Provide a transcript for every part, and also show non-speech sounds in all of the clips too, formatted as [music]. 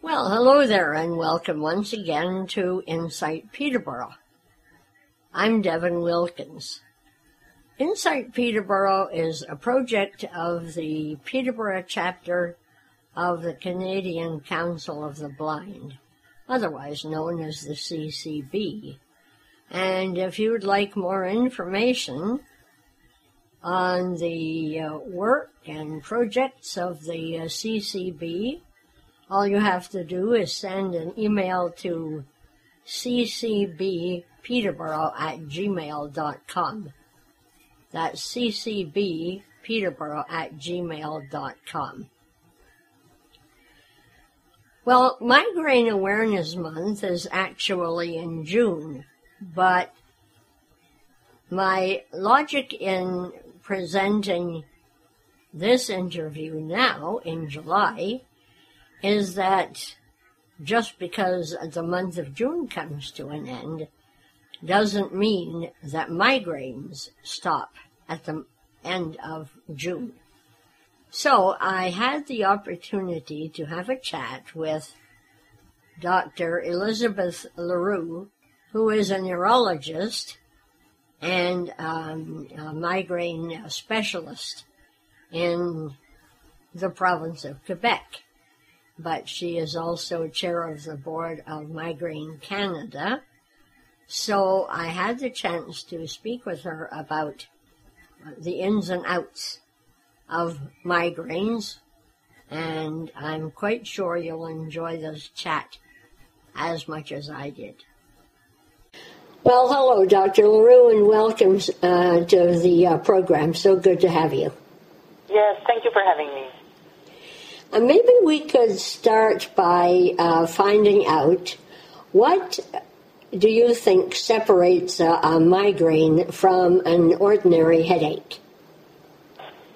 Well, hello there, and welcome once again to Insight Peterborough. I'm Devin Wilkins. Insight Peterborough is a project of the Peterborough chapter of the Canadian Council of the Blind, otherwise known as the CCB. And if you would like more information on the uh, work and projects of the uh, CCB, all you have to do is send an email to ccbpeterborough at gmail.com. That's ccbpeterborough at gmail.com. Well, Migraine Awareness Month is actually in June, but my logic in presenting this interview now in July is that just because the month of June comes to an end doesn't mean that migraines stop at the end of June. So I had the opportunity to have a chat with Dr. Elizabeth Leroux, who is a neurologist and um, a migraine specialist in the province of Quebec but she is also chair of the board of Migraine Canada. So I had the chance to speak with her about the ins and outs of migraines, and I'm quite sure you'll enjoy this chat as much as I did. Well, hello, Dr. Leroux, and welcome uh, to the uh, program. So good to have you. Yes, thank you for having me. Uh, maybe we could start by uh, finding out what do you think separates a, a, migraine from an ordinary headache?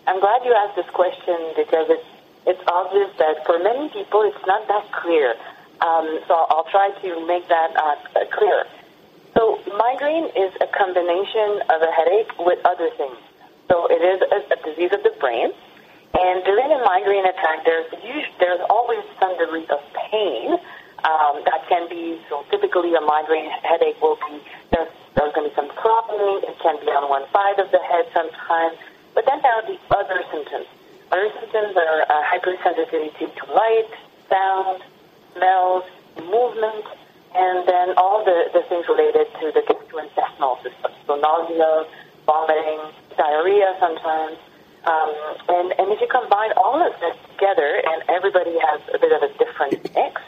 I'm glad you asked this question because it's it's obvious that for many people it's not that clear. Um, so I'll try to make that uh, clear. So migraine is a combination of a headache with other things. So it is a, a disease of the brain and during a migraine attack, there's usually, there's always some degree of pain. Um, that can be so. Typically, a migraine headache will be there's there's going to be some throbbing. It can be on one side of the head sometimes, but then there are the other symptoms. Other symptoms are uh, hypersensitivity to light, sound, smells, movement, and then all the, the things related to the gastrointestinal system. So nausea, vomiting, diarrhea sometimes. Um, and, and if you combine all of this together, and everybody has a bit of a different mix,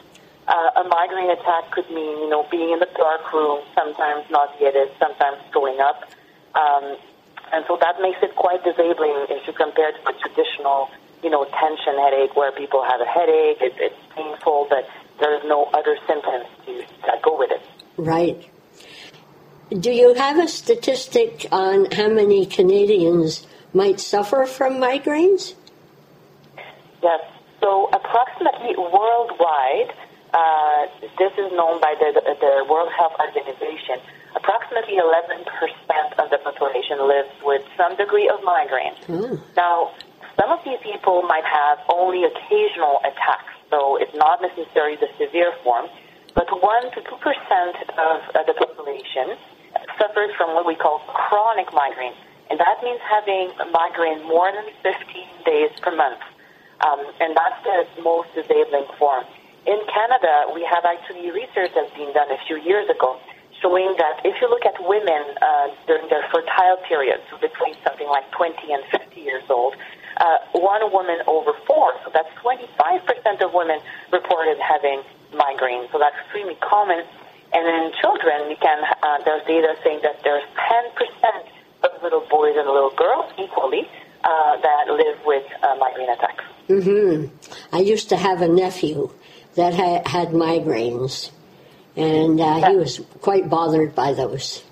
uh, a migraine attack could mean, you know, being in the dark room, sometimes nauseated, sometimes throwing up. Um, and so that makes it quite disabling if you compare to a traditional, you know, tension headache where people have a headache, it, it's painful, but there's no other symptoms to, that go with it. Right. Do you have a statistic on how many Canadians might suffer from migraines? Yes. So, approximately worldwide, uh, this is known by the, the, World Health Organization. Approximately 11% of the population lives with some degree of migraine. Mm. Now, some of these people might have only occasional attacks, so it's not necessarily the severe form, but 1 to 2% of uh, the population suffers from what we call chronic migraine. And that means having a migraine more than 15 days per month. Um, and that's the most disabling form. In Canada, we have actually research that's been done a few years ago showing that if you look at women uh, during their fertile period, so between something like 20 and 50 years old, uh, one woman over four, so that's 25% of women reported having migraine. So that's extremely common. And in children, we can, uh, there's data saying that there's 10% of little boys and little girls equally uh, that live with uh, migraine attacks. Mm-hmm. I used to have a nephew that ha- had migraines, and uh, he was quite bothered by those.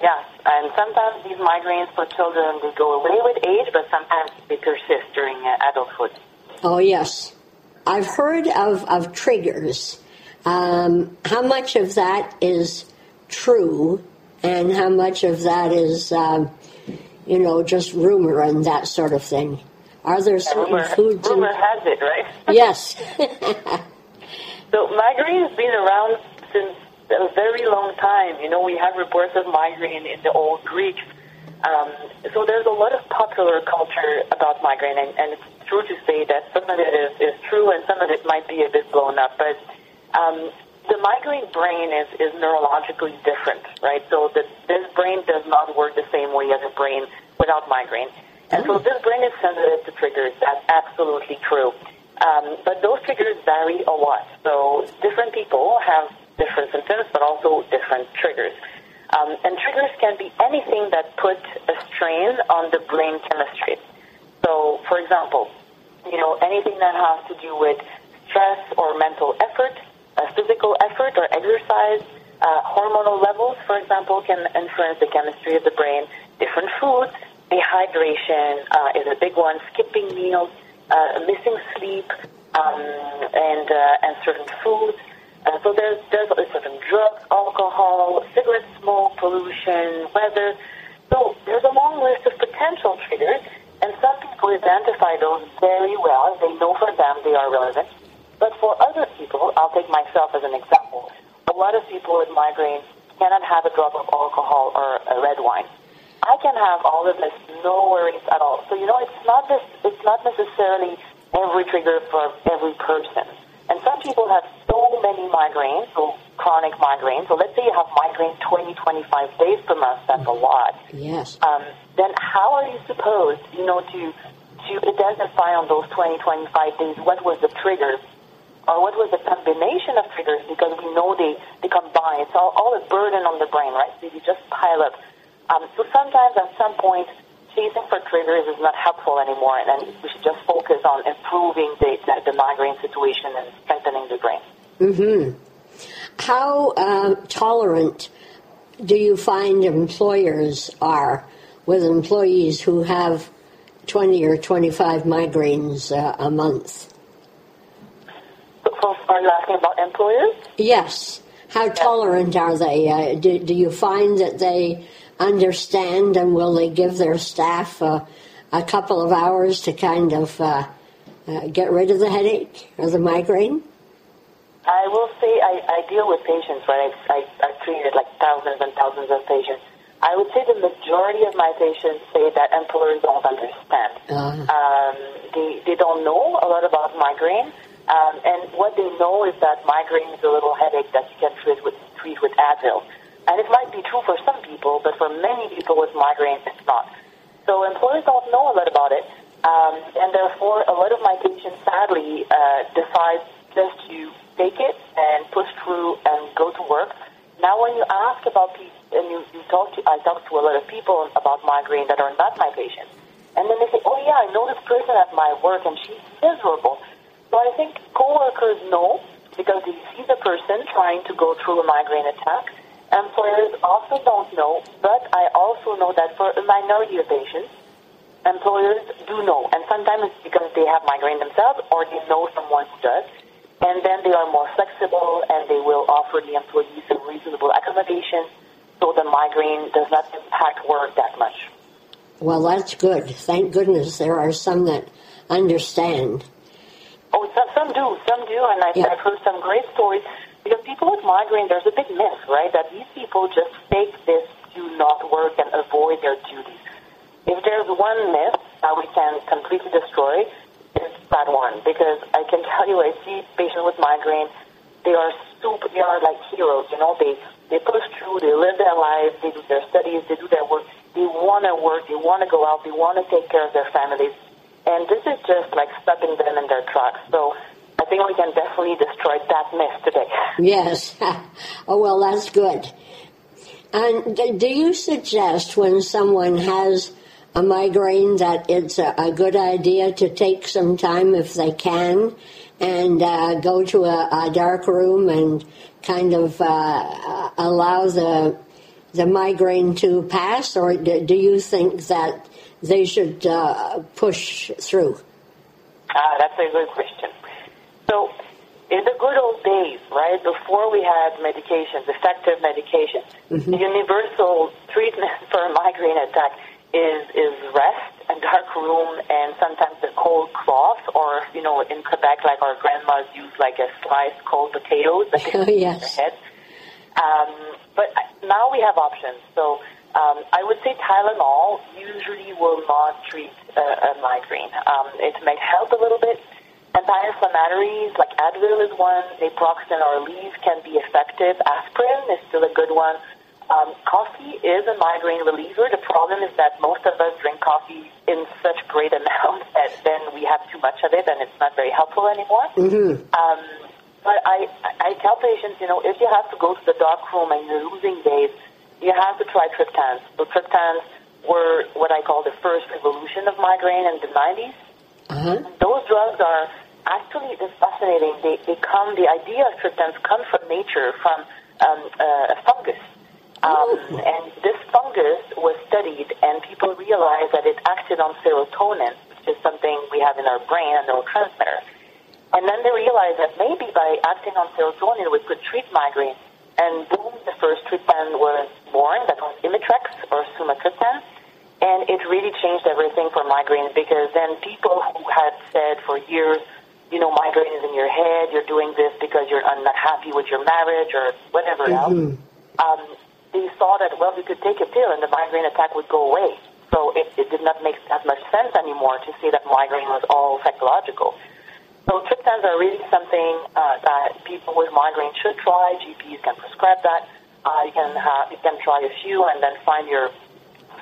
Yes, and sometimes these migraines for children they go away with age, but sometimes they persist during uh, adulthood. Oh yes, I've heard of of triggers. Um, how much of that is true, and how much of that is, um, you know, just rumor and that sort of thing. Are there certain rumor, foods? Rumor has it, right? [laughs] yes. So migraine has been around since a very long time. You know, we have reports of migraine in the old Greeks. Um, so there's a lot of popular culture about migraine, and, and it's true to say that some of it is, is true and some of it might be a bit blown up. But um, the migraine brain is, is neurologically different, right? So the, this brain does not work the same way as a brain without migraine. And so this brain is sensitive to triggers. That's absolutely true. Um, but those triggers vary a lot. So different people have different symptoms, but also different triggers. Um, and triggers can be anything that put a strain on the brain chemistry. So, for example, you know, anything that has to do with stress or mental effort, uh, physical effort or exercise, uh, hormonal levels, for example, can influence the chemistry of the brain. Different foods, dehydration uh, is a big one, skipping meals, uh, missing sleep, um, and uh, and certain foods. Uh, so there's there's certain drugs, alcohol, cigarette smoke, pollution, weather. So there's a long list of potential triggers, and some people identify those very well. They know for them they are relevant. But for other people, I'll take myself as an example. A lot of people with migraine cannot have a drop of alcohol or a red wine. I can have all of this, no worries at all. So you know, it's not this. It's not necessarily every trigger for every person. And some people have so many migraines, so chronic migraines. So let's say you have migraine 20, 25 days per month. That's a lot. Yes. Um, then how are you supposed, you know, to to identify on those 20, 25 days what was the trigger or what was the combination of triggers because we know they, they combine. It's all, all a burden on the brain, right? So you just pile up. Um, so sometimes at some point, chasing for triggers is not helpful anymore, and then we should just focus on improving the, the, the migraine situation and strengthening the brain. Mm-hmm. How uh, tolerant do you find employers are with employees who have 20 or 25 migraines uh, a month? So, are you asking about employers? Yes. How tolerant are they? Uh, do, do you find that they understand and will they give their staff uh, a couple of hours to kind of uh, uh, get rid of the headache or the migraine? I will say I, I deal with patients, right? I, I, I've treated like thousands and thousands of patients. I would say the majority of my patients say that employers don't understand. Uh, Um, they, they don't know a lot about migraine. Um, and what they know is that migraine is a little headache that you can treat with, treat with Advil. And it might be true for some people, but for many people with migraines, it's not. So employers don't know a lot about it. Um, and therefore, a lot of my patients, sadly, uh, decide just to take it and push through and go to work. Now, when you ask about people, and you, you talk to, I talk to a lot of people about migraine that are not my patients. And then they say, oh yeah, I know this person at my work and she's miserable. So I think coworkers know because they see the person trying to go through a migraine attack. Employers also don't know, but I also know that for a minority of patients, employers do know. And sometimes it's because they have migraine themselves or they know someone who does. And then they are more flexible and they will offer the employees some reasonable accommodation so the migraine does not impact work that much. well, that's good. Thank goodness there are some that understand. Oh, some, some do, some do, and I've, Yeah. I've heard some great stories. Because people with migraine, there's a big myth, right, that these people just fake this to not work and avoid their duties. If there's one myth that we can completely destroy, it's that one. Because I can tell you, I see patients with migraine, they are super, they are like heroes, you know, they, they push through, they live their lives, they do their studies, they do their work, they want to work, they want to go out, they want to take care of their families. And this is just like stopping them in their tracks. So I think we can definitely destroy that myth today. Yes. [laughs] oh, well, that's good. And do you suggest when someone has a migraine that it's a, a good idea to take some time if they can and uh, go to a, a dark room and kind of uh, allow the the migraine to pass, or do, do you think that they should uh, push through? Ah, that's a good question. So, in the good old days, right, before we had medications, effective medications, the universal treatment [laughs] for a migraine attack is, is rest and dark room and sometimes the cold cloth, or you know, in Quebec, like our grandmas use like a sliced cold potatoes that they [laughs] Oh, yes. their head. Um, but now we have options. So um, I would say Tylenol usually will not treat a, a migraine. Um, it may help a little bit. Anti-inflammatories like Advil is one. Naproxen or Aleve can be effective. Aspirin is still a good one. Um, coffee is a migraine reliever. The problem is that most of us drink coffee in such great [laughs] amounts that then we have too much of it and it's not very helpful anymore. Um, but I, I tell patients, you know, if you have to go to the dark room and you're losing days, you have to try triptans. So triptans were what I call the first revolution of migraine in the 90s. Uh-huh. Those drugs are actually it's fascinating. They, they come, the idea of triptans come from nature, from um, uh, a fungus. Um, and this fungus was studied, and people realized that it acted on serotonin, which is something we have in our brain, a neurotransmitter. And then they realized that maybe by acting on serotonin, we could treat migraine. And boom, the first treatment was born. That was Imitrex or sumatriptan. And it really changed everything for migraine because then people who had said for years, you know, migraine is in your head, you're doing this because you're not happy with your marriage or whatever else, um, they saw that, well, we could take a pill and the migraine attack would go away. So it, it did not make as much sense anymore to say that migraine was all psychological. So triptans are really something uh, that people with migraine should try. GPs can prescribe that. Uh, you can have, you can try a few and then find your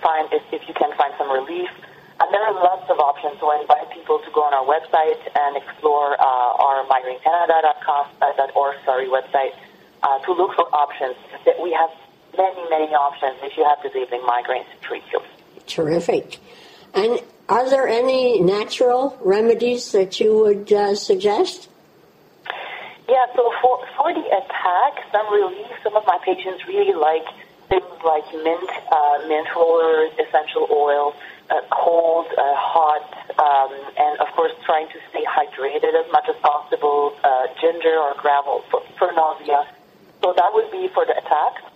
find if, if you can find some relief. And there are lots of options. So I invite people to go on our website and explore uh, our migrainecanada.com uh, sorry website uh, to look for options. That we have many many options if you have disabling migraines to treat you. Terrific. And are there any natural remedies that you would uh, suggest? Yeah, so for, for the attack, some relief, some of my patients really like things like mint, uh, mint rollers, essential oil, uh, cold, uh, hot, um, and of course trying to stay hydrated as much as possible, uh, ginger or Gravol for, for nausea. So that would be for the attack.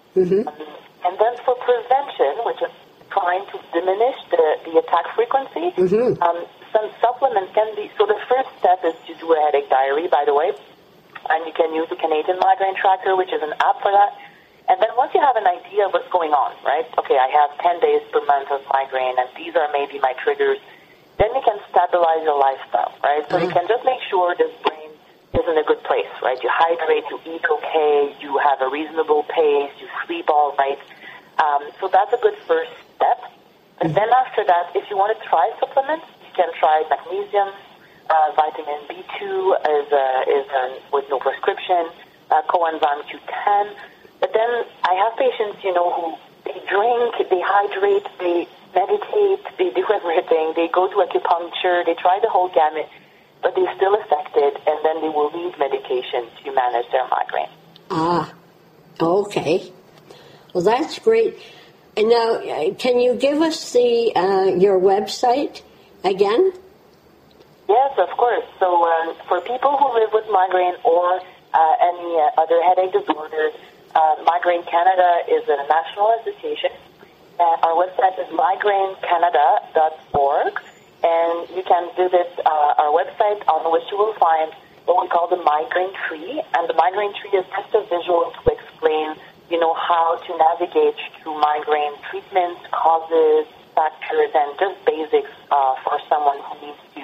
Um, and then for prevention, which is trying to diminish the, the attack frequency, um, some supplements can be, so the first step is to do a headache diary, by the way and you can use the Canadian Migraine Tracker, which is an app for that. And then once you have an idea of what's going on, right? Okay, I have 10 days per month of migraine, and these are maybe my triggers. Then you can stabilize your lifestyle, right? So you can just make sure this brain is in a good place, right? You hydrate, you eat okay, you have a reasonable pace, you sleep all right. Um, so that's a good first step. And then after that, if you want to try supplements, you can try magnesium, uh, vitamin B2 is, uh, is uh, with no prescription, uh, coenzyme Q10. But then I have patients, you know, who they drink, they hydrate, they meditate, they do [laughs] everything. They go to acupuncture, they try the whole gamut, but they're still affected, and then they will need medication to manage their migraine. Ah, okay. Well, that's great. And now, uh, can you give us the uh, your website again? Yes, of course. So um, for people who live with migraine or uh, any uh, other headache disorders, uh, Migraine Canada is a national association. Our website is migrainecanada.org, and you can visit uh, our website on which you will find what we call the migraine tree. And the migraine tree is just a visual to explain, you know, how to navigate through migraine treatments, causes, factors, and just basics uh, for someone who needs to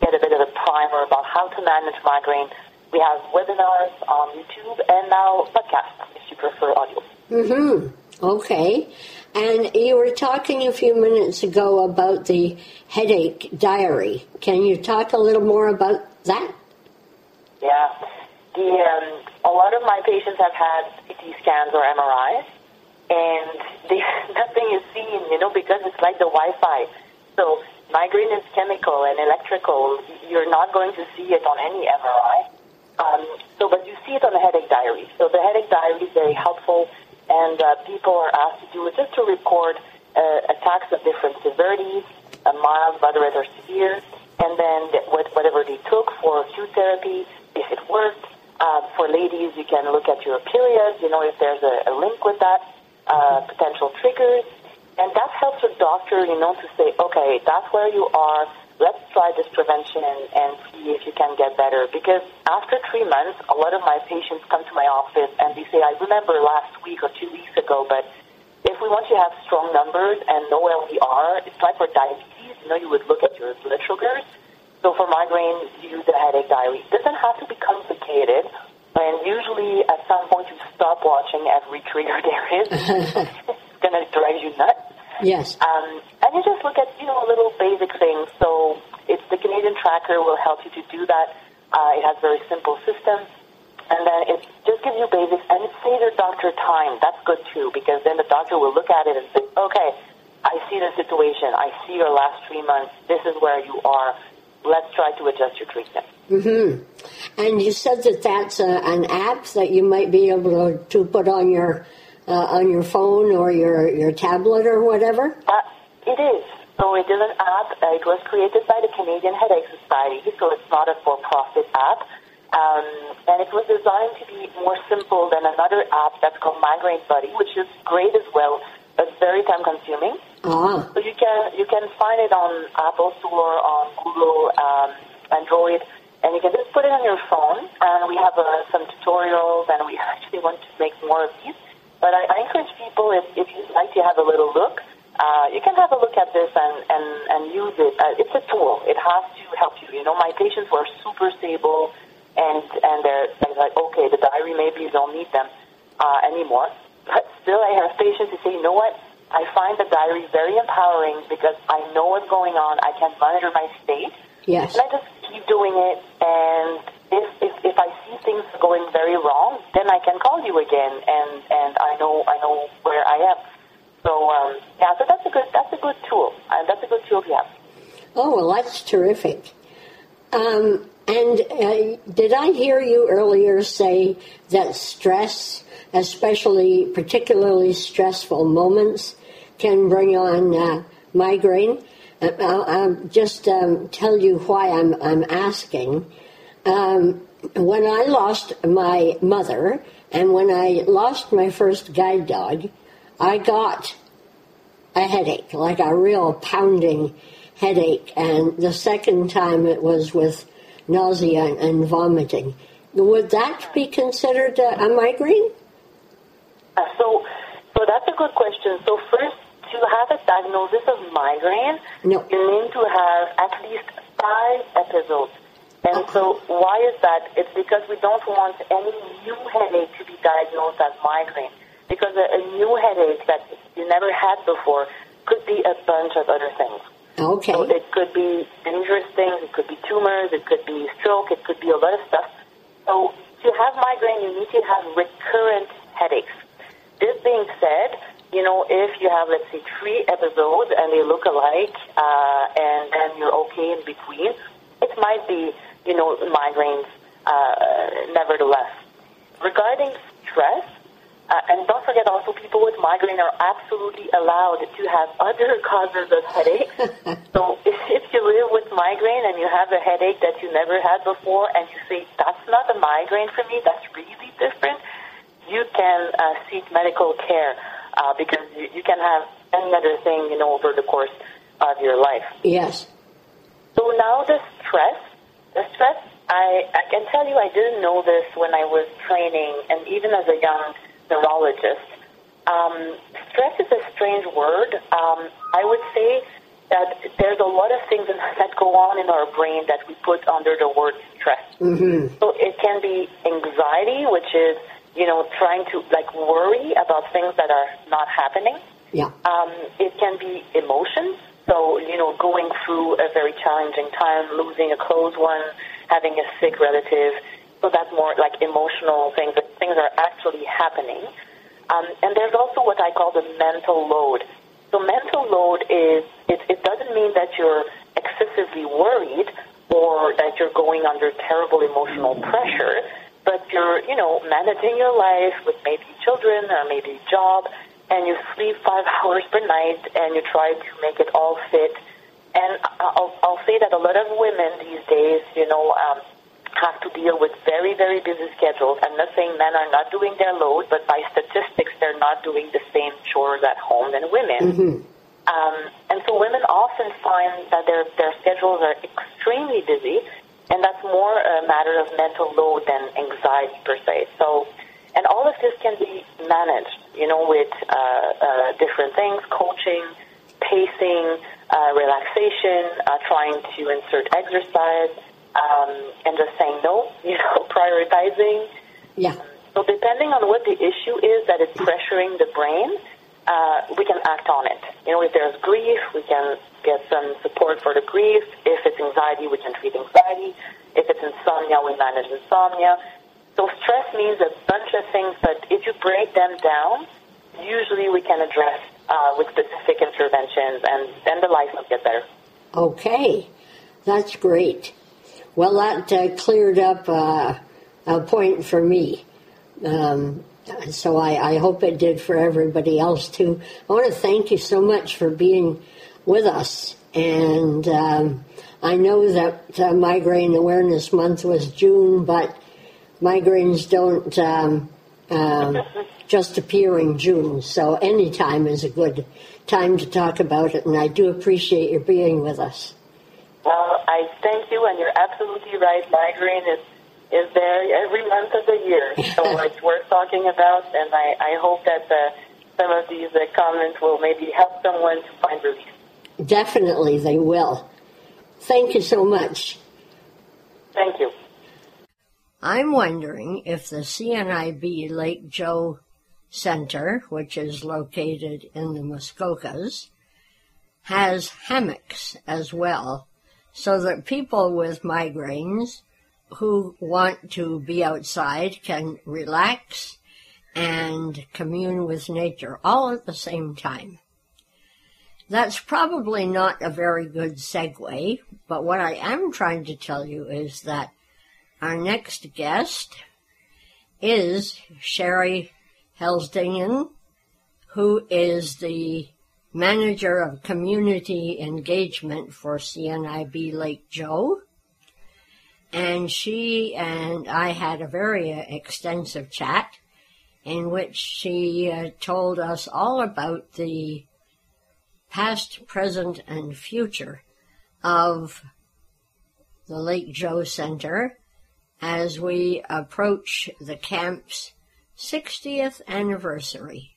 get a bit of a primer about how to manage migraine. We have webinars on YouTube and now podcasts if you prefer audio. Mm-hmm. Okay. And you were talking a few minutes ago about the headache diary. Can you talk a little more about that? Yeah. The, um, a lot of my patients have had CT scans or MRIs, and they, [laughs] nothing is seen, you know, because it's like the Wi-Fi. So migraine is chemical and electrical. You're not going to see it on any MRI. Um, so, but you see it on the headache diary. So the headache diary is very helpful, and uh, people are asked to do it just to record uh, attacks of different severities, uh, mild, moderate, or severe, and then th- what, whatever they took for acute therapy, if it worked. Uh, for ladies, you can look at your periods, you know, if there's a, a link with that, uh, potential triggers. And that helps the doctor, you know, to say, okay, that's where you are. Let's try this prevention and see if you can get better. Because after three months, a lot of my patients come to my office and they say, I remember last week or two weeks ago, but if we want to have strong numbers and know where we are, it's like for diabetes, you know, you would look at your blood sugars. So for migraine, you use the headache diary. It doesn't have to be complicated. And usually at some point you stop watching every trigger [laughs] there is. [laughs] it's going to drive you nuts. Yes. Um, and you just look at, you know, little basic things. So it's the Canadian tracker will help you to do that. Uh, it has very simple systems. And then it just gives you basics and it saves your doctor time. That's good too because then the doctor will look at it and say, okay, I see the situation. I see your last three months. This is where you are. Let's try to adjust your treatment. Mm-hmm. And you said that that's a, an app that you might be able to, to put on your uh, on your phone or your, your tablet or whatever? Uh, it is. So it is an app. Uh, it was created by the Canadian Headache Society, so it's not a for-profit app. Um, and it was designed to be more simple than another app that's called Migraine Buddy, which is great as well, but very time-consuming. Ah. So you can you can find it on Apple Store, on Google, um, Android, and you can just put it on your phone. And we have uh, some tutorials, and we [laughs] actually want to make more of these. But I, I encourage people, if, if you'd like to have a little look, uh, you can have a look at this and, and, and use it. Uh, it's a tool. It has to help you. You know, my patients were super stable, and and they're, they're like, okay, the diary maybe you don't need them uh, anymore. But still, I have patients who say, you know what? I find the diary very empowering because I know what's going on. I can monitor my state. Yes. And I just keep doing it, and if, if, if I see things going very wrong, then I can call you again, and, and I know I know where I am. So um, yeah, so that's a good that's a good tool, and that's a good tool to have. Oh well, that's terrific. Um, and uh, did I hear you earlier say that stress, especially particularly stressful moments, can bring on uh, migraine? Uh, I'll, I'll just um, tell you why I'm I'm asking. Um, when I lost my mother and when I lost my first guide dog, I got a headache, like a real pounding headache. And the second time it was with nausea and vomiting. Would that be considered a, a migraine? Uh, so, so that's a good question. So first, to have a diagnosis of migraine, no. you need to have at least five episodes and so why is that? It's because we don't want any new headache to be diagnosed as migraine. Because a, a new headache that you never had before could be a bunch of other things. Okay. So it could be dangerous things, it could be tumors, it could be stroke, it could be a lot of stuff. So to have migraine, you need to have recurrent headaches. This being said, you know, if you have, let's say, three episodes and they look alike, uh, and then you're okay in between, it might be you know, migraines uh, nevertheless. Regarding stress, uh, and don't forget also people with migraine are absolutely allowed to have [laughs] other causes of headaches. [laughs] so if, if you live with migraine and you have a headache that you never had before and you say, that's not a migraine for me, that's really different, you can uh, seek medical care uh, because you, you can have any other thing, you know, over the course of your life. Yes. So now the stress the stress, I, I can tell you I didn't know this when I was training and even as a young neurologist. Um, stress is a strange word. Um, I would say that there's a lot of things that go on in our brain that we put under the word stress. Mm-hmm. So it can be anxiety, which is, you know, trying to like worry about things that are not happening. Yeah. Um, it can be emotions. So, you know, going through a very challenging time, losing a close one, having a sick relative. So that's more like emotional things, that things are actually happening. Um, and there's also what I call the mental load. So mental load is, it, it doesn't mean that you're excessively worried or that you're going under terrible emotional pressure, but you're, you know, managing your life with maybe children or maybe job, and you sleep five [laughs] hours per night and you try to make it all fit. And I'll, I'll say that a lot of women these days, you know, um, have to deal with very, very busy schedules. I'm not saying men are not doing their load, but by statistics, they're not doing the same chores at home than women. Mm-hmm. Um, and so women often find that their, their schedules are extremely busy, and that's more a matter of mental load than anxiety per se. So, and all of this can be managed, you know, with uh, uh, different things, coaching, pacing, uh, relaxation, uh, trying to insert exercise, um, and just saying no, [laughs] you know, prioritizing. Yeah. So depending on what the issue is that is pressuring the brain, uh, we can act on it. You know, if there's grief, we can get some support for the grief. If it's anxiety, we can treat anxiety. If it's insomnia, we manage insomnia. So stress means a bunch of things, but if you break them down, usually we can address uh, with specific interventions, and then the life will get better. Okay, that's great. Well, that uh, cleared up uh, a point for me. Um, so I, I, hope it did for everybody else too. I want to thank you so much for being with us. And um, I know that uh, Migraine Awareness Month was June, but migraines don't um, um, [laughs] just appear in June. So any time is a good time to talk about it. And I do appreciate your being with us. Well, I thank you, and you're absolutely right. Migraine is is there every month of the year, so [laughs] it's worth talking about. And I, I hope that uh, some of these uh, comments will maybe help someone to find relief. Definitely, they will. Thank you so much. Thank you. I'm wondering if the CNIB Lake Joe Center, which is located in the Muskokas, has hammocks as well, so that people with migraines who want to be outside can relax and commune with nature all at the same time. That's probably not a very good segue, but what I am trying to tell you is that our next guest is Sherry Helsdingen, who is the manager of community engagement for CNIB Lake Joe. And she and I had a very uh, extensive chat in which she uh, told us all about the past, present, and future of the Lake Joe Center as we approach the camp's 60th anniversary.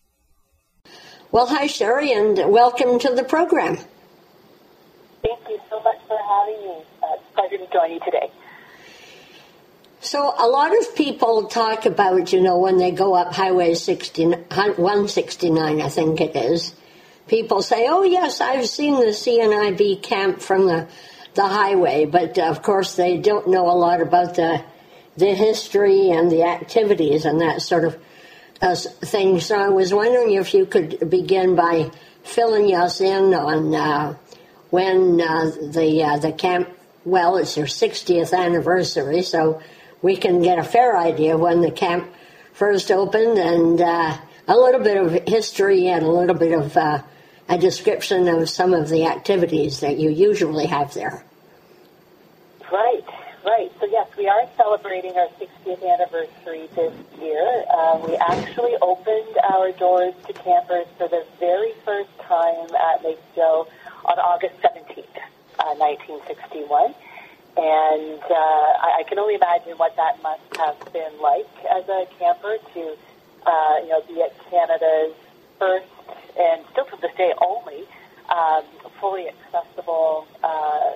Well, hi, Sherry, and welcome to the program. Thank you so much for having me. Uh, it's a pleasure to join you today. So, a lot of people talk about, you know, when they go up Highway 60, 169, I think it is, people say, oh, yes, I've seen the CNIB camp from the, the highway, but of course they don't know a lot about the, the history and the activities and that sort of uh, thing. So I was wondering if you could begin by filling us in on uh, when uh, the uh, the camp. Well, it's their 60th anniversary, so we can get a fair idea when the camp first opened and uh, a little bit of history and a little bit of uh, a description of some of the activities that you usually have there. Right, right. So, yes, we are celebrating our 60th anniversary this year. Uh, we actually opened our doors to campers for the very first time at Lake Joe on August 17th, uh, 1961. And uh, I, I can only imagine what that must have been like as a camper to, uh, you know, be at Canada's first and still to this day only um, fully accessible uh,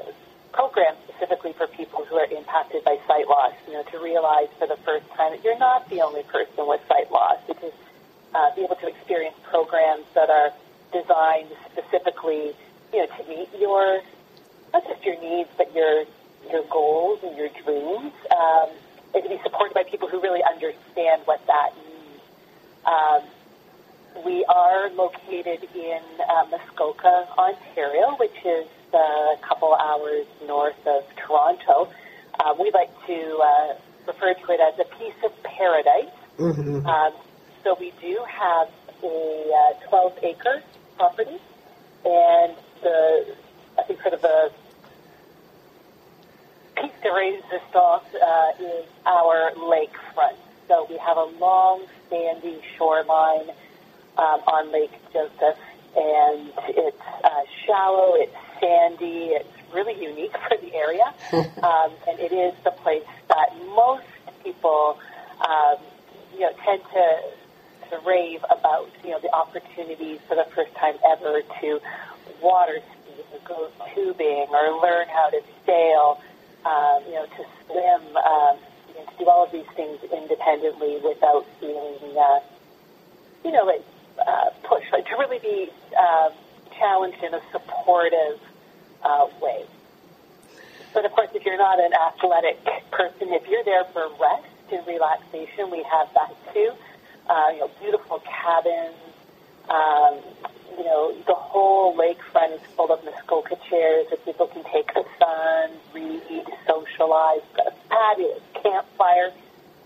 program specifically for people who are impacted by sight loss. You know, to realize for the first time that you're not the only person with sight loss, because uh, be able to experience programs that are designed specifically, you know, to meet your not just your needs, but your your goals and your dreams, um, and to be supported by people who really understand what that means. Um, we are located in uh, Muskoka, Ontario, which is uh, a couple hours north of Toronto. Uh, we like to uh, refer to it as a piece of paradise. Mm-hmm. Um, so we do have a uh, 12 acre property, and the I think sort of the piece de resistance uh, is our lakefront. So we have a long, sandy shoreline um, on Lake Joseph, and it's uh, shallow, it's sandy, it's really unique for the area, [laughs] um, and it is the place that most people, um, you know, tend to to rave about, you know, the opportunities for the first time ever to water ski or go tubing or learn how to sail, um, you know, to swim, um, you know, to do all of these things independently without feeling, uh, you know, like uh, pushed, like to really be uh, challenged in a supportive uh, way. But of course, if you're not an athletic person, if you're there for rest and relaxation, we have that too. Uh, you know, beautiful cabins. Um, you know, the whole lakefront is full of Muskoka chairs that people can take the sun, read, socialize, A patios, campfire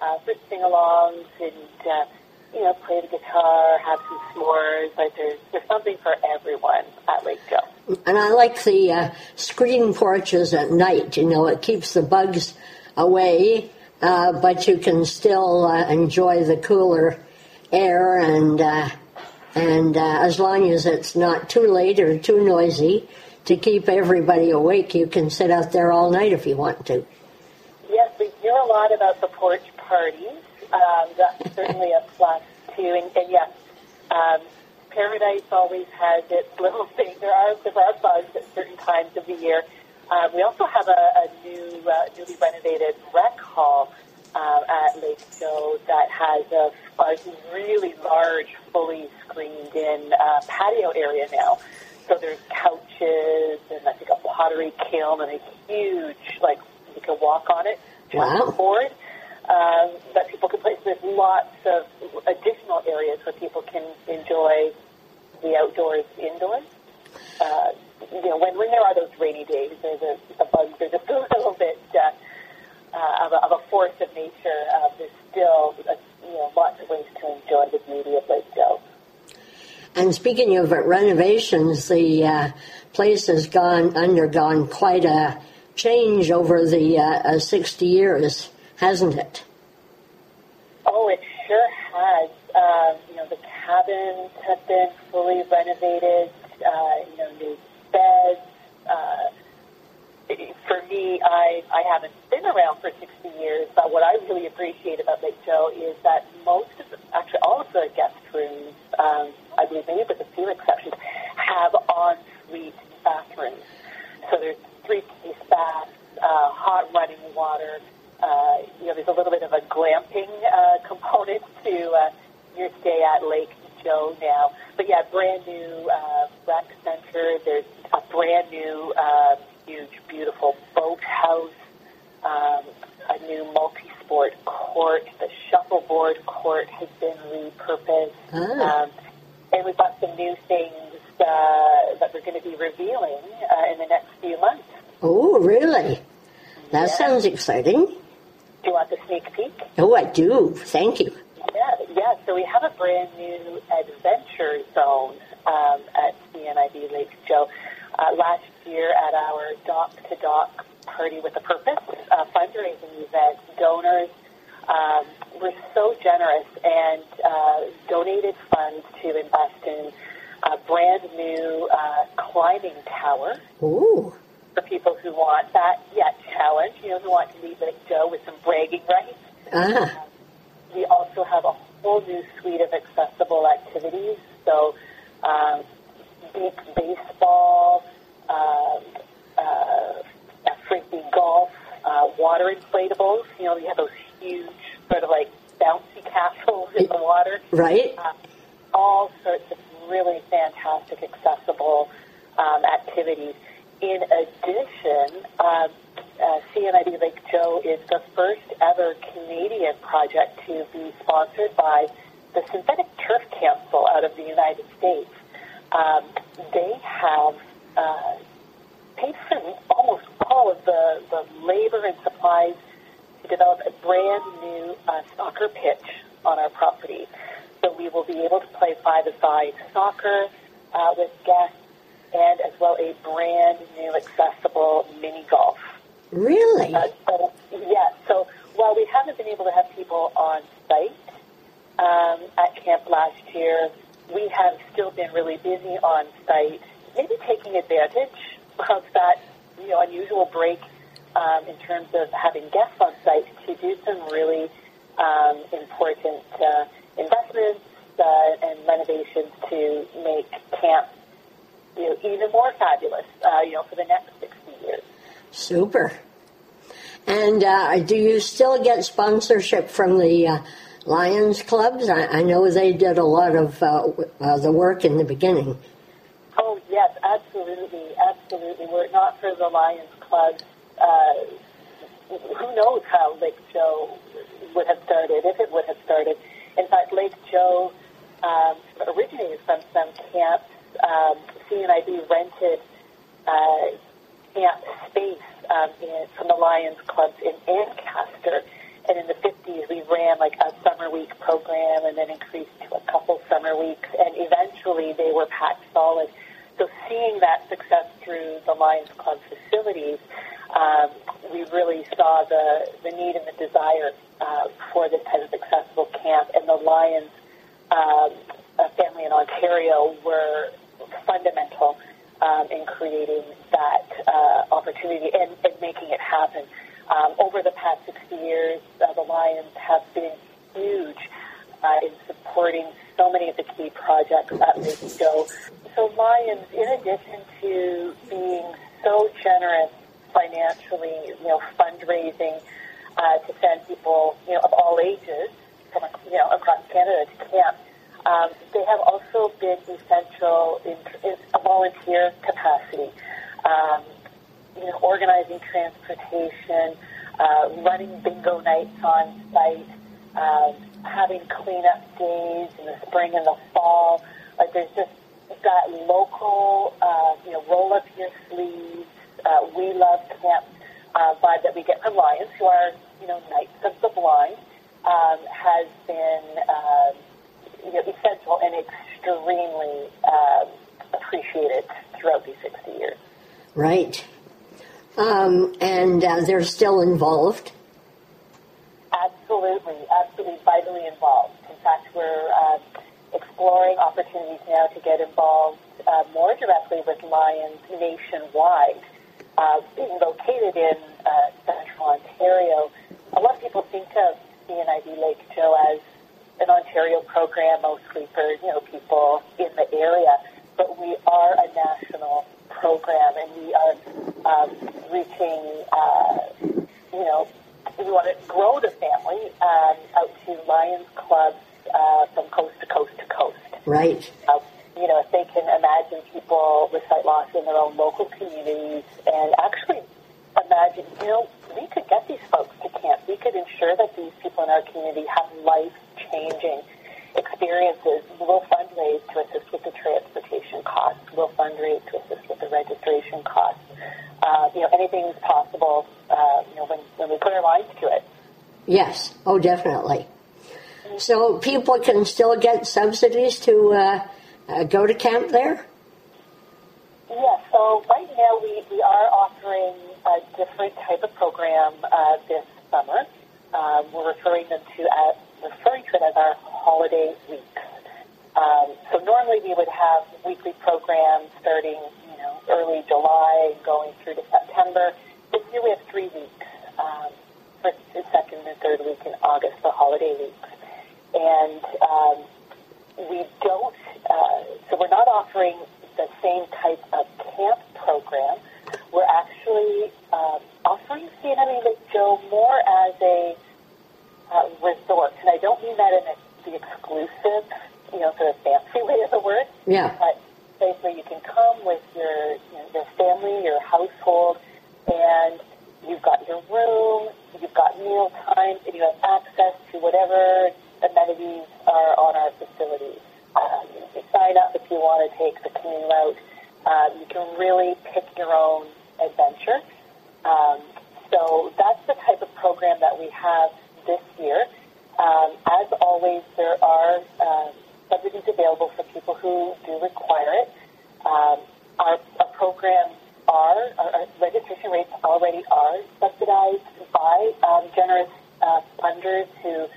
uh, for sing-alongs, and uh, you know, play the guitar, have some s'mores. Like there's there's something for everyone at Lake Joe. And I like the uh, screen porches at night. You know, it keeps the bugs away, uh, but you can still uh, enjoy the cooler air and uh, and uh, as long as it's not too late or too noisy to keep everybody awake, you can sit out there all night if you want to. Yes, we hear a lot about the porch parties. Um, that's [laughs] certainly a plus too. And, and yes, um, Paradise always has its little [laughs] thing. There are there are bugs at certain times of the year. Um, we also have a, a new, uh, newly renovated rec hall um, at Lake Joe that has a, a really large, fully screened-in uh, patio area now. So there's couches and I think a pottery kiln and a huge, like you can walk on it, Wow. board um, that people can play. So there's lots of additional areas where people can enjoy the outdoors indoors. Uh, you know, when, when there are those rainy days, a, the bugs are just a [laughs] little bit uh, uh, of, a, of a force of nature. Uh, there's still uh, you know lots of ways to enjoy the beauty of Lake Joe. And speaking of renovations, the uh, place has gone undergone quite a change over the uh, uh, 60 years, hasn't it? Oh, it sure has. Um, you know, the cabins have been fully renovated. Uh, you know, new beds. For me, I, I haven't been around for 60 years, but what I really appreciate about Lake Joe is that most of the, actually all of the guest rooms, um, I believe maybe with a few exceptions, have en-suite bathrooms. So there's three-piece baths, uh, hot running water. Uh, you know, there's a little bit of a glamping uh, component to uh, your stay at Lake Joe now. But yeah, brand new uh, rec center. There's a brand new, uh, huge, beautiful boathouse. Um, a new multi-sport court. The shuffleboard court has been repurposed. Ah. Um, and we've got some new things uh, that we're going to be revealing uh, in the next few months. Oh, really? That Yeah. sounds exciting. Do you want the sneak peek? Oh, I do. Thank you. Yeah, yeah. So we have a brand new adventure zone um, at CNIB Lake Joe. Uh, last year at our Dock to Dock Party with a Purpose uh, fundraising event, donors um, were so generous and uh, donated funds to invest in a brand new uh, climbing tower Oh, for people who want that yet challenge, you know, who want to leave Lake Joe with some bragging rights. ah, We also have a whole new suite of accessible activities. So, um, beach baseball, um, uh, frisbee golf, uh, water inflatables. You know, you have those huge sort of like bouncy [laughs] castles in the water. right? Uh, all sorts of really fantastic accessible um, activities. In addition, um, uh, CNIB Lake Joe is the first ever Canadian project to be sponsored by the Synthetic Turf Council out of the United States. Um, they have uh, paid for almost all of the, the labor and supplies to develop a brand new uh, soccer pitch on our property. So we will be able to play five-a-side soccer uh, with guests and as well a brand new accessible mini golf Really? Uh, so, yeah, so while we haven't been able to have people on site um, at camp last year, we have still been really busy on site, maybe taking advantage of that you know unusual break um, in terms of having guests on site to do some really um, important uh, investments uh, and renovations to make camp you know, even more fabulous, uh, you know, for the next 60 years. Super. And uh, do you still get sponsorship from the uh, Lions clubs? I, I, know they did a lot of uh, uh, the work in the beginning. Yes, absolutely, absolutely. Were it not for the Lions clubs, uh, who knows how Lake Joe would have started, if it would have started. In fact, Lake Joe um, originated from some camps. Um, CNIB rented uh, camp space um, in, from the Lions clubs in Ancaster. And in the 50s, we ran like a summer week program and then increased to a couple summer weeks. And eventually they were packed solid. So seeing that success through the Lions Club facilities, um, we really saw the, the need and the desire uh, for this type of accessible camp. And the Lions um, family in Ontario were fundamental um, in creating that uh, opportunity and, and, making it happen. Um, over the past 60 years, uh, the Lions have been huge uh, in supporting so many of the key projects at Lake Joe. So Lions, in addition to being so generous financially, you know, fundraising uh, to send people, you know, of all ages from, you know, across Canada to camp, um, they have also been essential in, in a volunteer capacity, um, you know, organizing transportation, uh, running bingo nights on site, um, having cleanup days in the spring and the fall. Like there's just that local, uh, you know, roll up your sleeves. Uh, we love camp uh, vibe that we get from Lions, who are you know Knights of the Blind, um, has been. Uh, you know, essential and extremely um, appreciated throughout these 60 years. Right. Um, and uh, they're still involved? Absolutely, absolutely vitally involved. In fact, we're uh, exploring opportunities now to get involved uh, more directly with Lions nationwide. Uh, being located in uh, central Ontario, a lot of people think of CNIB Lake Joe as an Ontario program, mostly for you know people in the area. But we are a national program, and we are um, reaching. Uh, you know, we want to grow the family um, out to Lions clubs uh, from coast to coast to coast. Right. Uh, you know, if they can imagine people with sight loss in their own local communities, and actually imagine, you know, we could get these folks to camp. We could ensure that these people in our community have life changing experiences, we'll fundraise to assist with the transportation costs. We'll fundraise to assist with the registration costs. Uh, you know, anything's possible, uh, you know, when, when we put our minds to it. Yes. Oh, definitely. So people can still get subsidies to uh, uh go to camp there? Yes. So right now we, we are offering a different type of program uh, this summer. Um, we're referring them to as referring to it as our holiday weeks. Um, so normally we would have weekly programs starting, you know, early July going through to September. This year we have three weeks, um, first, second, and third week in August, the holiday weeks. And um, we don't, uh, so we're not offering the same type of camp program. We're actually um, offering CNIB Lake Joe more as a uh, resorts, and I don't mean that in a, the exclusive, you know, sort of fancy [laughs] way of the word. Yeah. But place where you can come with your you know, your family, your household, and you've got your room, you've got meal times, and you have access to whatever amenities are on our facilities. Um, you sign up if you want to take the canoe route. Um, you can really pick your own adventure. Um, so that's the type of program that we have this year. Um, as always, there are uh, subsidies available for people who do require it. Um, our, our program are, our, our registration rates already are subsidized by um, generous uh, funders who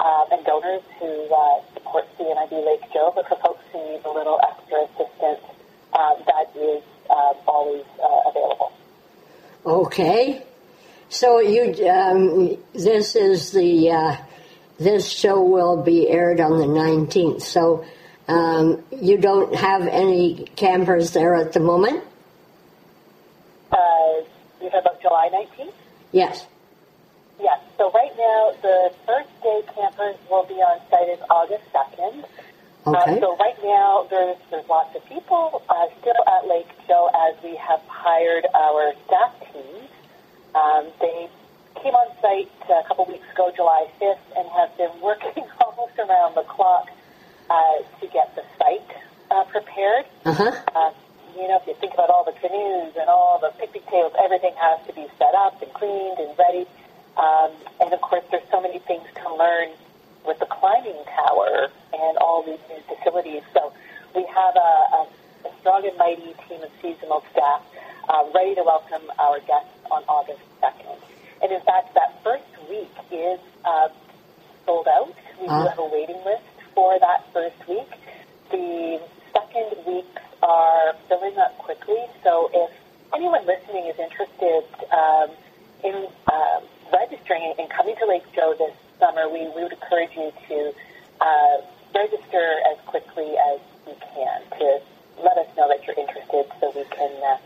um, and donors who uh, support CNIB Lake Joe, but for folks who need a little extra assistance, um, that is um, always uh, available. Okay. So you, um, this is the, uh, this show will be aired on the 19th. So um, you don't have any campers there at the moment? Uh, you're talking about July 19th? Yes. Yes. So right now, the first day campers will be on site is August 2nd. Okay. Uh, so right now, there's there's lots of people uh, still at Lake Joe as we have hired our staff team. Um, they came on site a couple weeks ago, July 5th, and have been [laughs] working almost around the clock uh, to get the site uh, prepared. Uh-huh. Uh, you know, if you think about all the canoes and all the picnic tables, everything has to be set up and cleaned and ready. Um, and of course, there's so many things to learn with the climbing tower and all these new facilities. So we have a, a, a strong and mighty team of seasonal staff uh, ready to welcome our guests on August 2nd. And in fact, that first week is uh, sold out. We do Ah. have a waiting list for that first week. The second weeks are filling up quickly, so if anyone listening is interested um, in um, registering and coming to Lake Joe this summer, we, we would encourage you to uh, register as quickly as you can to let us know that you're interested so we can uh,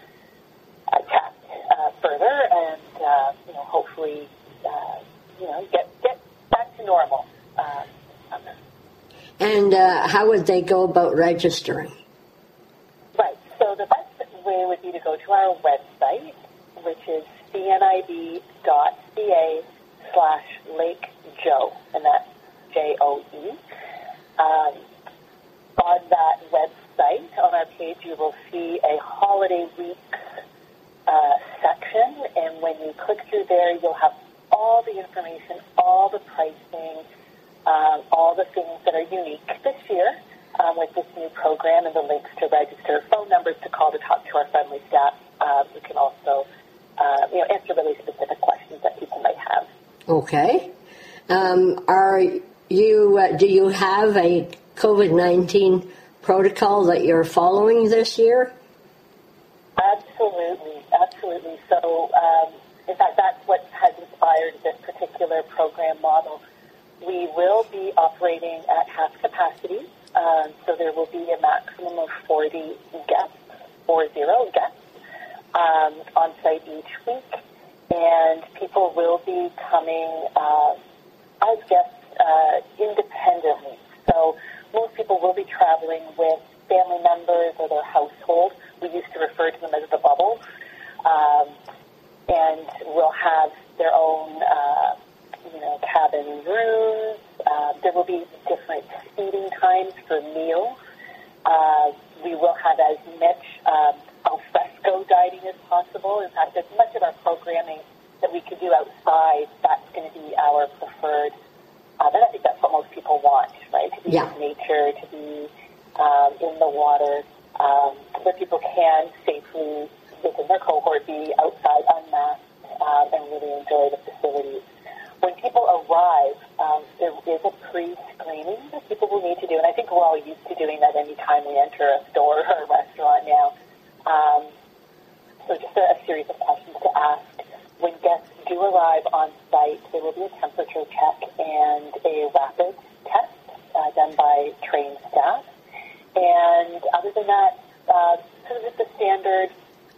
uh, chat uh, further and uh, you know hopefully uh, you know get get back to normal. This. And uh, how would they go about registering? Right. So the best way would be to go to our website, which is cnib.ca slash Lake Joe, and that's J O E. Um, on that website, on our page, you will see a holiday weeks uh, section, and when you click through there, you'll have all the information, all the pricing, um, all the things that are unique this year um, with this new program and the links to register, phone numbers to call to talk to our friendly staff. We can also uh, you know, answer really specific questions that people might have. Okay. Um, are you, uh, do you have a COVID 19 protocol that you're following this year? Absolutely. So, um, in fact, that's what has inspired this particular program model. We will be operating at half capacity, um, so there will be a maximum of 40 guests, or zero guests, um, on site each week, and people will be coming uh, as guests uh, independently. So, most people will be traveling with family members or their household. We used to refer to them as the bubbles. Um, and will have their own, uh, you know, cabin rooms. Uh, there will be different feeding times for meals. Uh, we will have as much um, al fresco dining as possible. In fact, as much of our programming that we could do outside, that's going to be our preferred. Uh, and I think that's what most people want, right? To be Yeah. with nature, to be um, in the water, um, where people can safely, within their cohort, be outside unmasked um, and really enjoy the facilities. When people arrive, um, there is a pre-screening that people will need to do, and I think we're all used to doing that anytime we enter a store or a restaurant now. Um, so just a, a series of questions to ask. When guests do arrive on site, there will be a temperature check and a rapid test uh, done by trained staff. And other than that, uh, sort of just the standard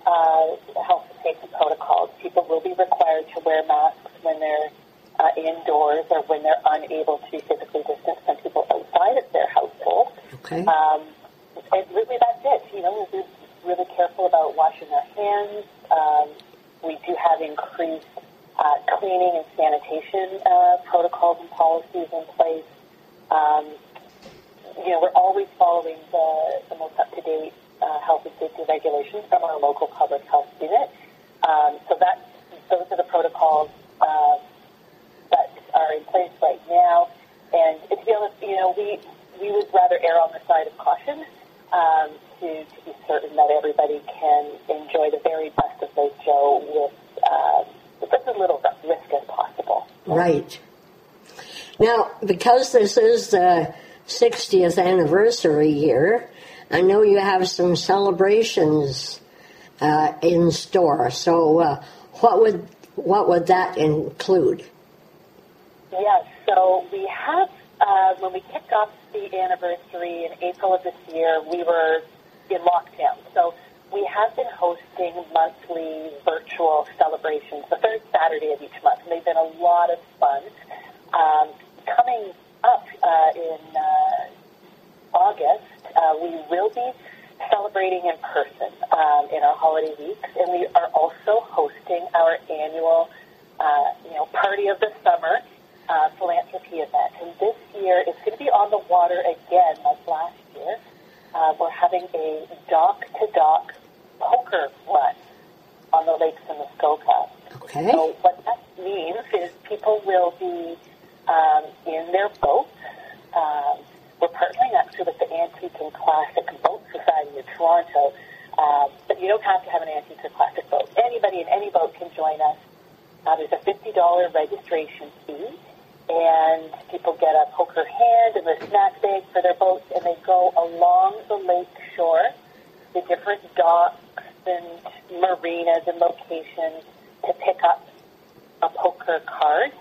uh, health and safety protocols. People will be required to wear masks when they're uh, indoors or when they're unable to physically distance from people outside of their household. Okay. Um, and really, that's it. You know, we're really careful about washing our hands. Um, we do have increased uh, cleaning and sanitation uh, protocols and policies in place. Um, you know, we're always following the, the most up-to-date uh, health and safety regulations from our local public health unit. Um, so that those are the protocols uh, that are in place right now. And to be honest, you know, we we would rather err on the side of caution. Um, to, to be certain that everybody can enjoy the very best of Lake Joe with, uh, with as little risk as possible. Right. Now, because this is the 60th anniversary year, I know you have some celebrations uh, in store. So, uh, what would what would that include? Yes. So we have uh, when we kicked off the anniversary in April of this year, we were in lockdown. So we have been hosting monthly virtual celebrations the third Saturday of each month, and they've been a lot of fun. Um, coming up uh, in uh, August, uh, we will be celebrating in person um, in our holiday weeks, and we are also hosting our annual, uh, you know, party of the summer uh, philanthropy event. And this year it's going to be on the water again, like last year. Uh, we're having a dock to dock poker run on the lakes in Muskoka. Okay. So what that means is people will be um, in their boats. Um, we're partnering actually with the Antique and Classic Boat Society of Toronto. Um, but you don't have to have an antique or classic boat. Anybody in any boat can join us. Uh, there's a $50 registration fee and people get a poker hand and a snack bag for their boats, and they go along the lake shore, the different docks and marinas and locations to pick up a poker card.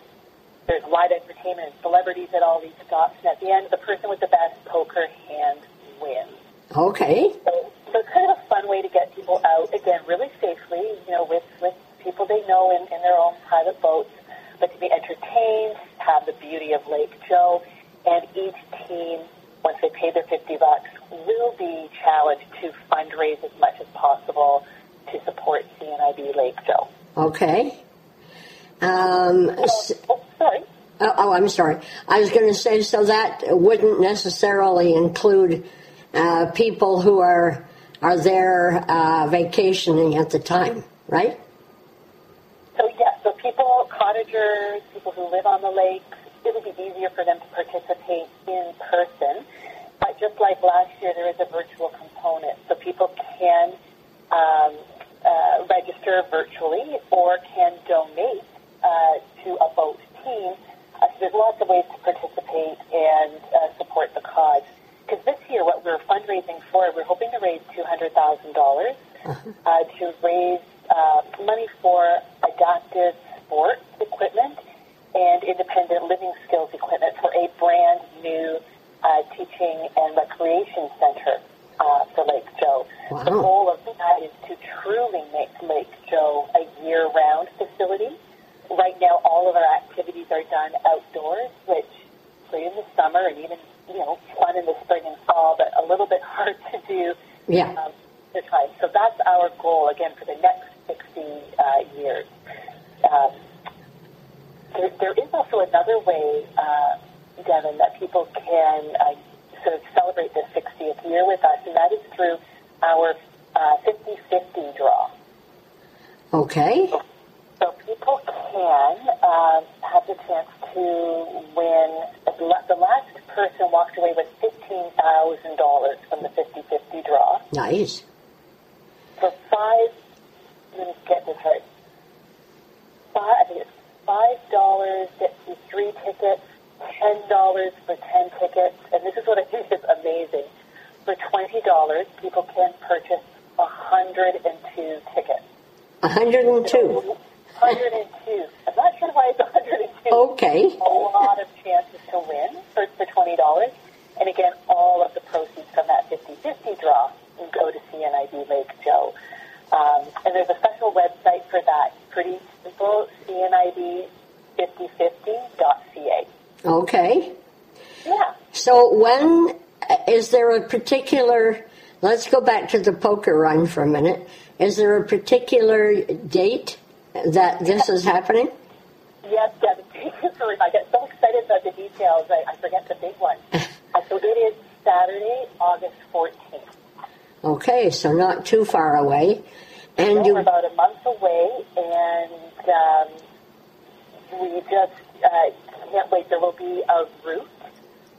There's live entertainment and celebrities at all these stops, and at the end, the person with the best poker hand wins. Okay. So, so it's kind of a fun way to get people out again, really safely. You know, with with people they know in, in their own private boats but to be entertained, have the beauty of Lake Joe, and each team, once they pay their 50 bucks, will be challenged to fundraise as much as possible to support CNIB Lake Joe. Okay. Um, oh, sorry. Oh, oh, I'm sorry. Was say, so that wouldn't necessarily include uh, people who are are there uh, vacationing at the time, Lake Joe. Um, and there's a special website for that. Pretty simple, cnib5050.ca. Okay. Yeah. So when is there a particular? Let's go back to the poker run for a minute. Is there a particular date that this is happening? Yes, Devin. [laughs] Sorry, I get so excited about the details, I, I forget the big one. [laughs] so it is Saturday, August 14th. Okay, so not too far away. And We're you, about a month away, and um, we just uh, can't wait. There will be a route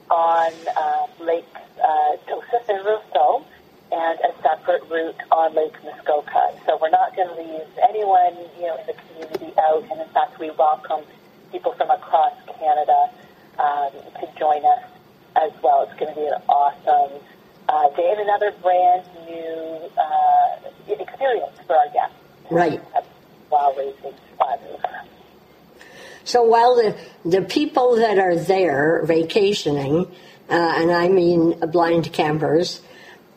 on uh, Lake uh, Joseph and Rousseau, and a separate route on Lake Muskoka. So we're not going to leave anyone, you know, in the community out. And in fact, we welcome people from across Canada um, to join us as well. It's going to be an awesome uh, another brand new uh, experience for our guests. Right. While raising. So while the, the people that are there vacationing, uh, and I mean blind campers,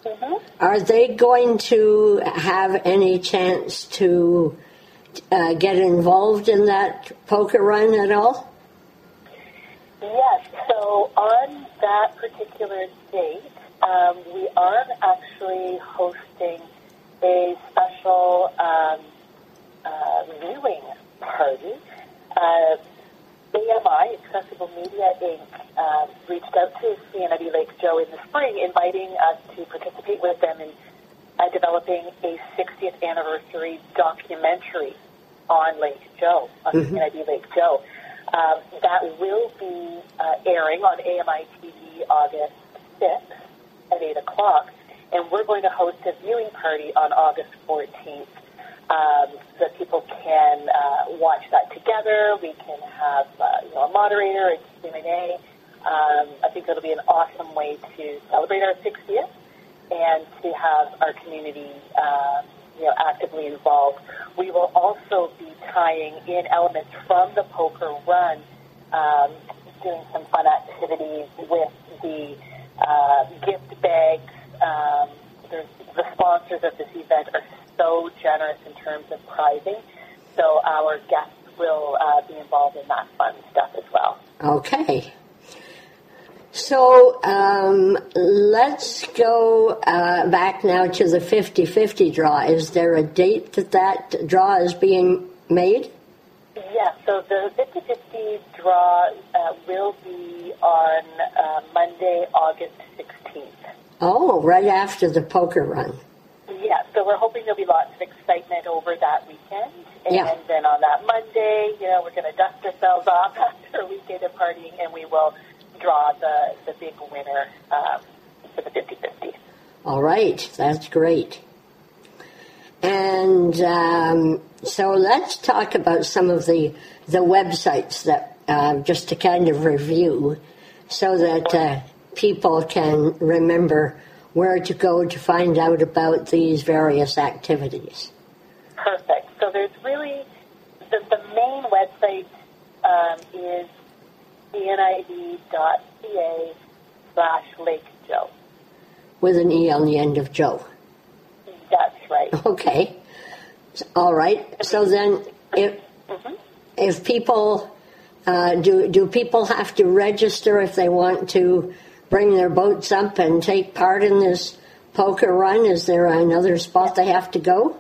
Mm-hmm. are they going to have any chance to uh, get involved in that poker run at all? Yes, so on that particular date, um, we are actually hosting a special um, uh, viewing party. Uh, AMI, Accessible Media Inc., um, reached out to CNIB Lake Joe in the spring, inviting us to participate with them in uh, developing a 60th anniversary documentary on Lake Joe, on Mhm. CNIB Lake Joe. Um, that will be uh, airing on AMI TV August 6th at 8 o'clock, and we're going to host a viewing party on August 14th um, so that people can uh, watch that together. We can have uh, you know, a moderator, a Q&A. Um, I think it'll be an awesome way to celebrate our 60th and to have our community um, you know, actively involved. We will also be tying in elements from the poker run, um, doing some fun activities with the uh, gift bags. Um, the sponsors of this event are so generous in terms of prizing, so our guests will uh, be involved in that fun stuff as well. Okay. So um, let's go uh, back now to the 50 50 draw. Is there a date that that draw is being made? Yeah, so the 50-50 draw uh, will be on uh, Monday, August 16th. Oh, right after the poker run. Yeah, so we're hoping there'll be lots of excitement over that weekend. And Yeah. then on that Monday, you know, we're going to dust ourselves off [laughs] after a weekend of partying and we will draw the, the big winner um, for the 50-50. All right, that's great. And um, so let's talk about some of the the websites that uh, just to kind of review, so that uh, people can remember where to go to find out about these various activities. Perfect. So there's really, the, the main website um, is cnib.ca slash Lake Joe. With an E on the end of Joe. That's right. [laughs] Okay. All right. So then, if Mhm. if people uh, do do people have to register if they want to bring their boats up and take part in this poker run? Is there another spot they have to go?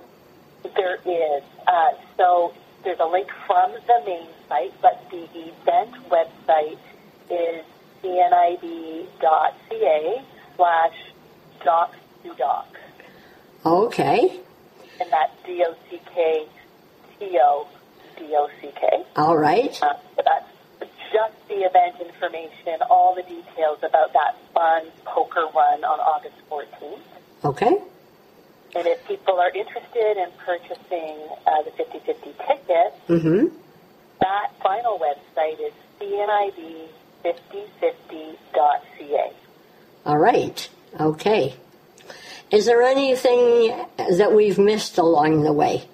There is. Uh, so there's a link from the main site, but the event website is cnib.ca slash docs to docs. Okay. And that's D-O-C-K-T-O-D-O-C-K. All right. Uh, that's just the event information, all the details about that fun poker run on August 14th. Okay. And if people are interested in purchasing uh, the 50-50 ticket, Mm-hmm. that final website is cnib5050.ca. All right. Okay. Is there anything that we've missed along the way?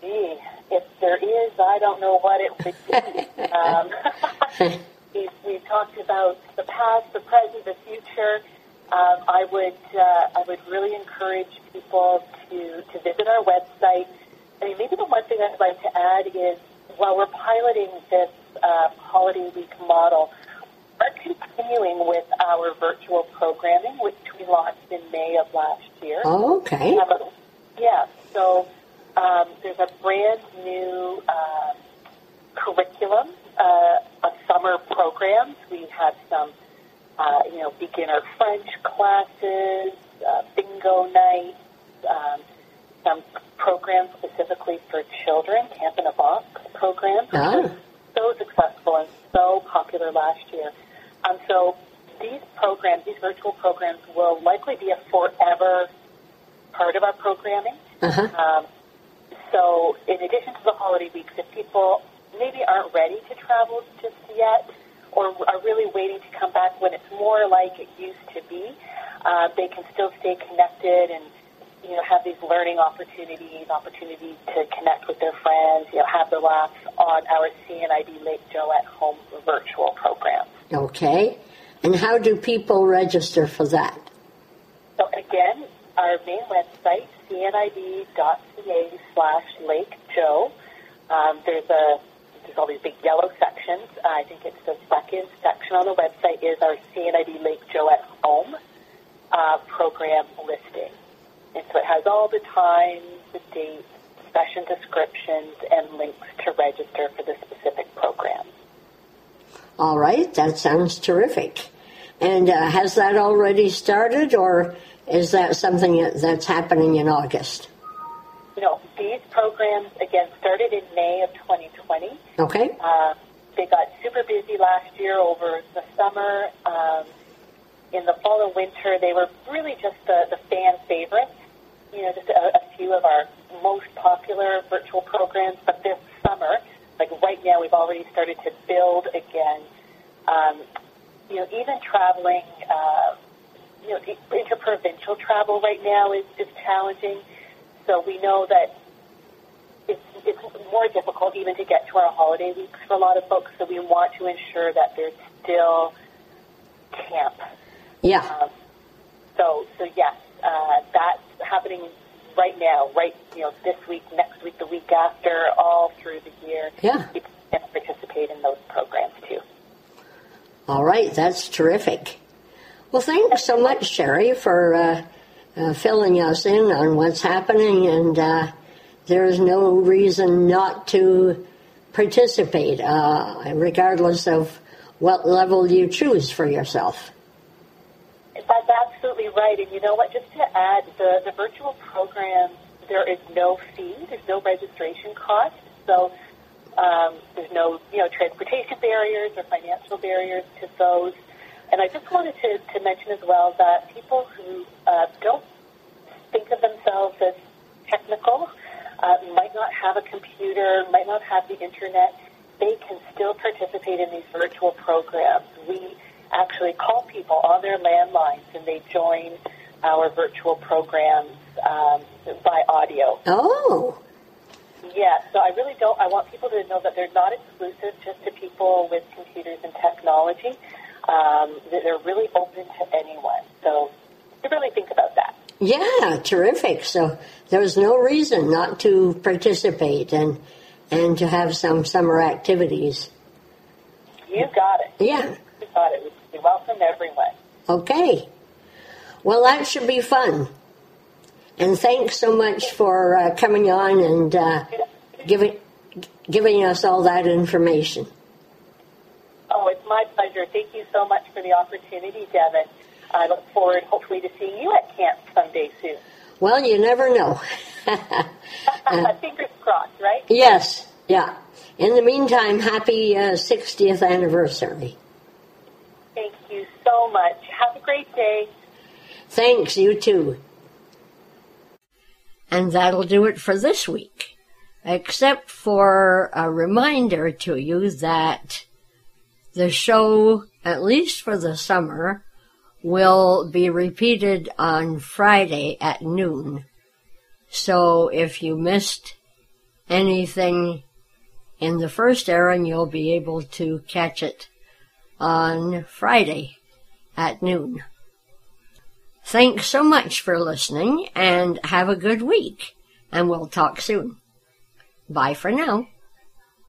Gee, if there is, I don't know what it would be. [laughs] um, [laughs] we've, we've talked about the past, the present, the future. Um, I would uh, I would really encourage people to, to visit our website. I mean, maybe the one thing I'd like to add is while we're piloting this uh, holiday week model, continuing with our virtual programming, which we launched in May of last year. Okay. A- yeah, so um, there's a brand new um, curriculum uh, of summer programs. We have some, uh, you know, beginner French classes, uh, bingo nights, um, some programs specifically for children, Camp in a Box programs, which Ah. so successful and so popular last year. Um, so these programs, these virtual programs, will likely be a forever part of our programming. Uh-huh. Um, so, in addition to the holiday weeks, if people maybe aren't ready to travel just yet, or are really waiting to come back when it's more like it used to be, uh, they can still stay connected and you know have these learning opportunities, opportunities to connect with their friends, you know, have the laughs on our CNIB Lake Joe at Home virtual program. Okay. And how do people register for that? So again, our main website, cnib.ca slash Lake Joe. Um, there's a there's all these big yellow sections. Uh, I think it's the second section on the website is our CNIB Lake Joe at Home uh, program listing. And so it has all the times, the dates, session descriptions, and links to register for the specific program. All right, that sounds terrific. And uh, has that already started, or is that something that's happening in August? No, these programs, again, started in May of 2020. Okay. Uh, they got super busy last year over the summer. Um, in the fall and winter, they were really just the, the fan favorites. You know, just a, a few of our most popular virtual programs. But this summer, like right now, we've already started to build again. Um, you know, even traveling, uh, you know, interprovincial travel right now is, is challenging. So we know that it's, it's more difficult even to get to our holiday weeks for a lot of folks. So we want to ensure that there's still camp. Yeah. Um, so, so yes, uh, that's happening right now, right, you know, this week, next week, the week after, all through the year. Yeah. People can participate in those programs too. All right, that's terrific. Well, thanks so much, Sherry, for uh, uh, filling us in on what's happening, and uh, there's no reason not to participate, uh, regardless of what level you choose for yourself. That's absolutely right. And you know what? Just to add, the, the virtual program, there is no fee, there's no registration cost. So um, there's no, you know, transportation barriers or financial barriers to those. And I just wanted to, to mention as well that people who uh, don't think of themselves as technical, uh, might not have a computer, might not have the internet, they can still participate in these virtual programs. We actually call people on their landlines and they join our virtual programs um, by audio. Oh, Yeah, so I really don't. I want people to know that they're not exclusive just to people with computers and technology. Um, that they're really open to anyone. So to really think about that. yeah, terrific. So there's no reason not to participate and and to have some summer activities. You got it. Yeah. You got it. We welcome everyone. Okay. Well, that should be fun. And thanks so much for uh, coming on and uh, giving giving us all that information. Oh, it's my pleasure. Thank you so much for the opportunity, Devin. I look forward, hopefully, to seeing you at camp someday soon. Well, you never know. [laughs] Fingers crossed, right? yes, yeah. In the meantime, happy uh, 60th anniversary. Thank you so much. Have a great day. Thanks, you too. And that'll do it for this week, except for a reminder to you that the show, at least for the summer, will be repeated on Friday at noon. So if you missed anything in the first airing, you'll be able to catch it on Friday at noon. Thanks so much for listening and have a good week. And we'll talk soon. Bye for now.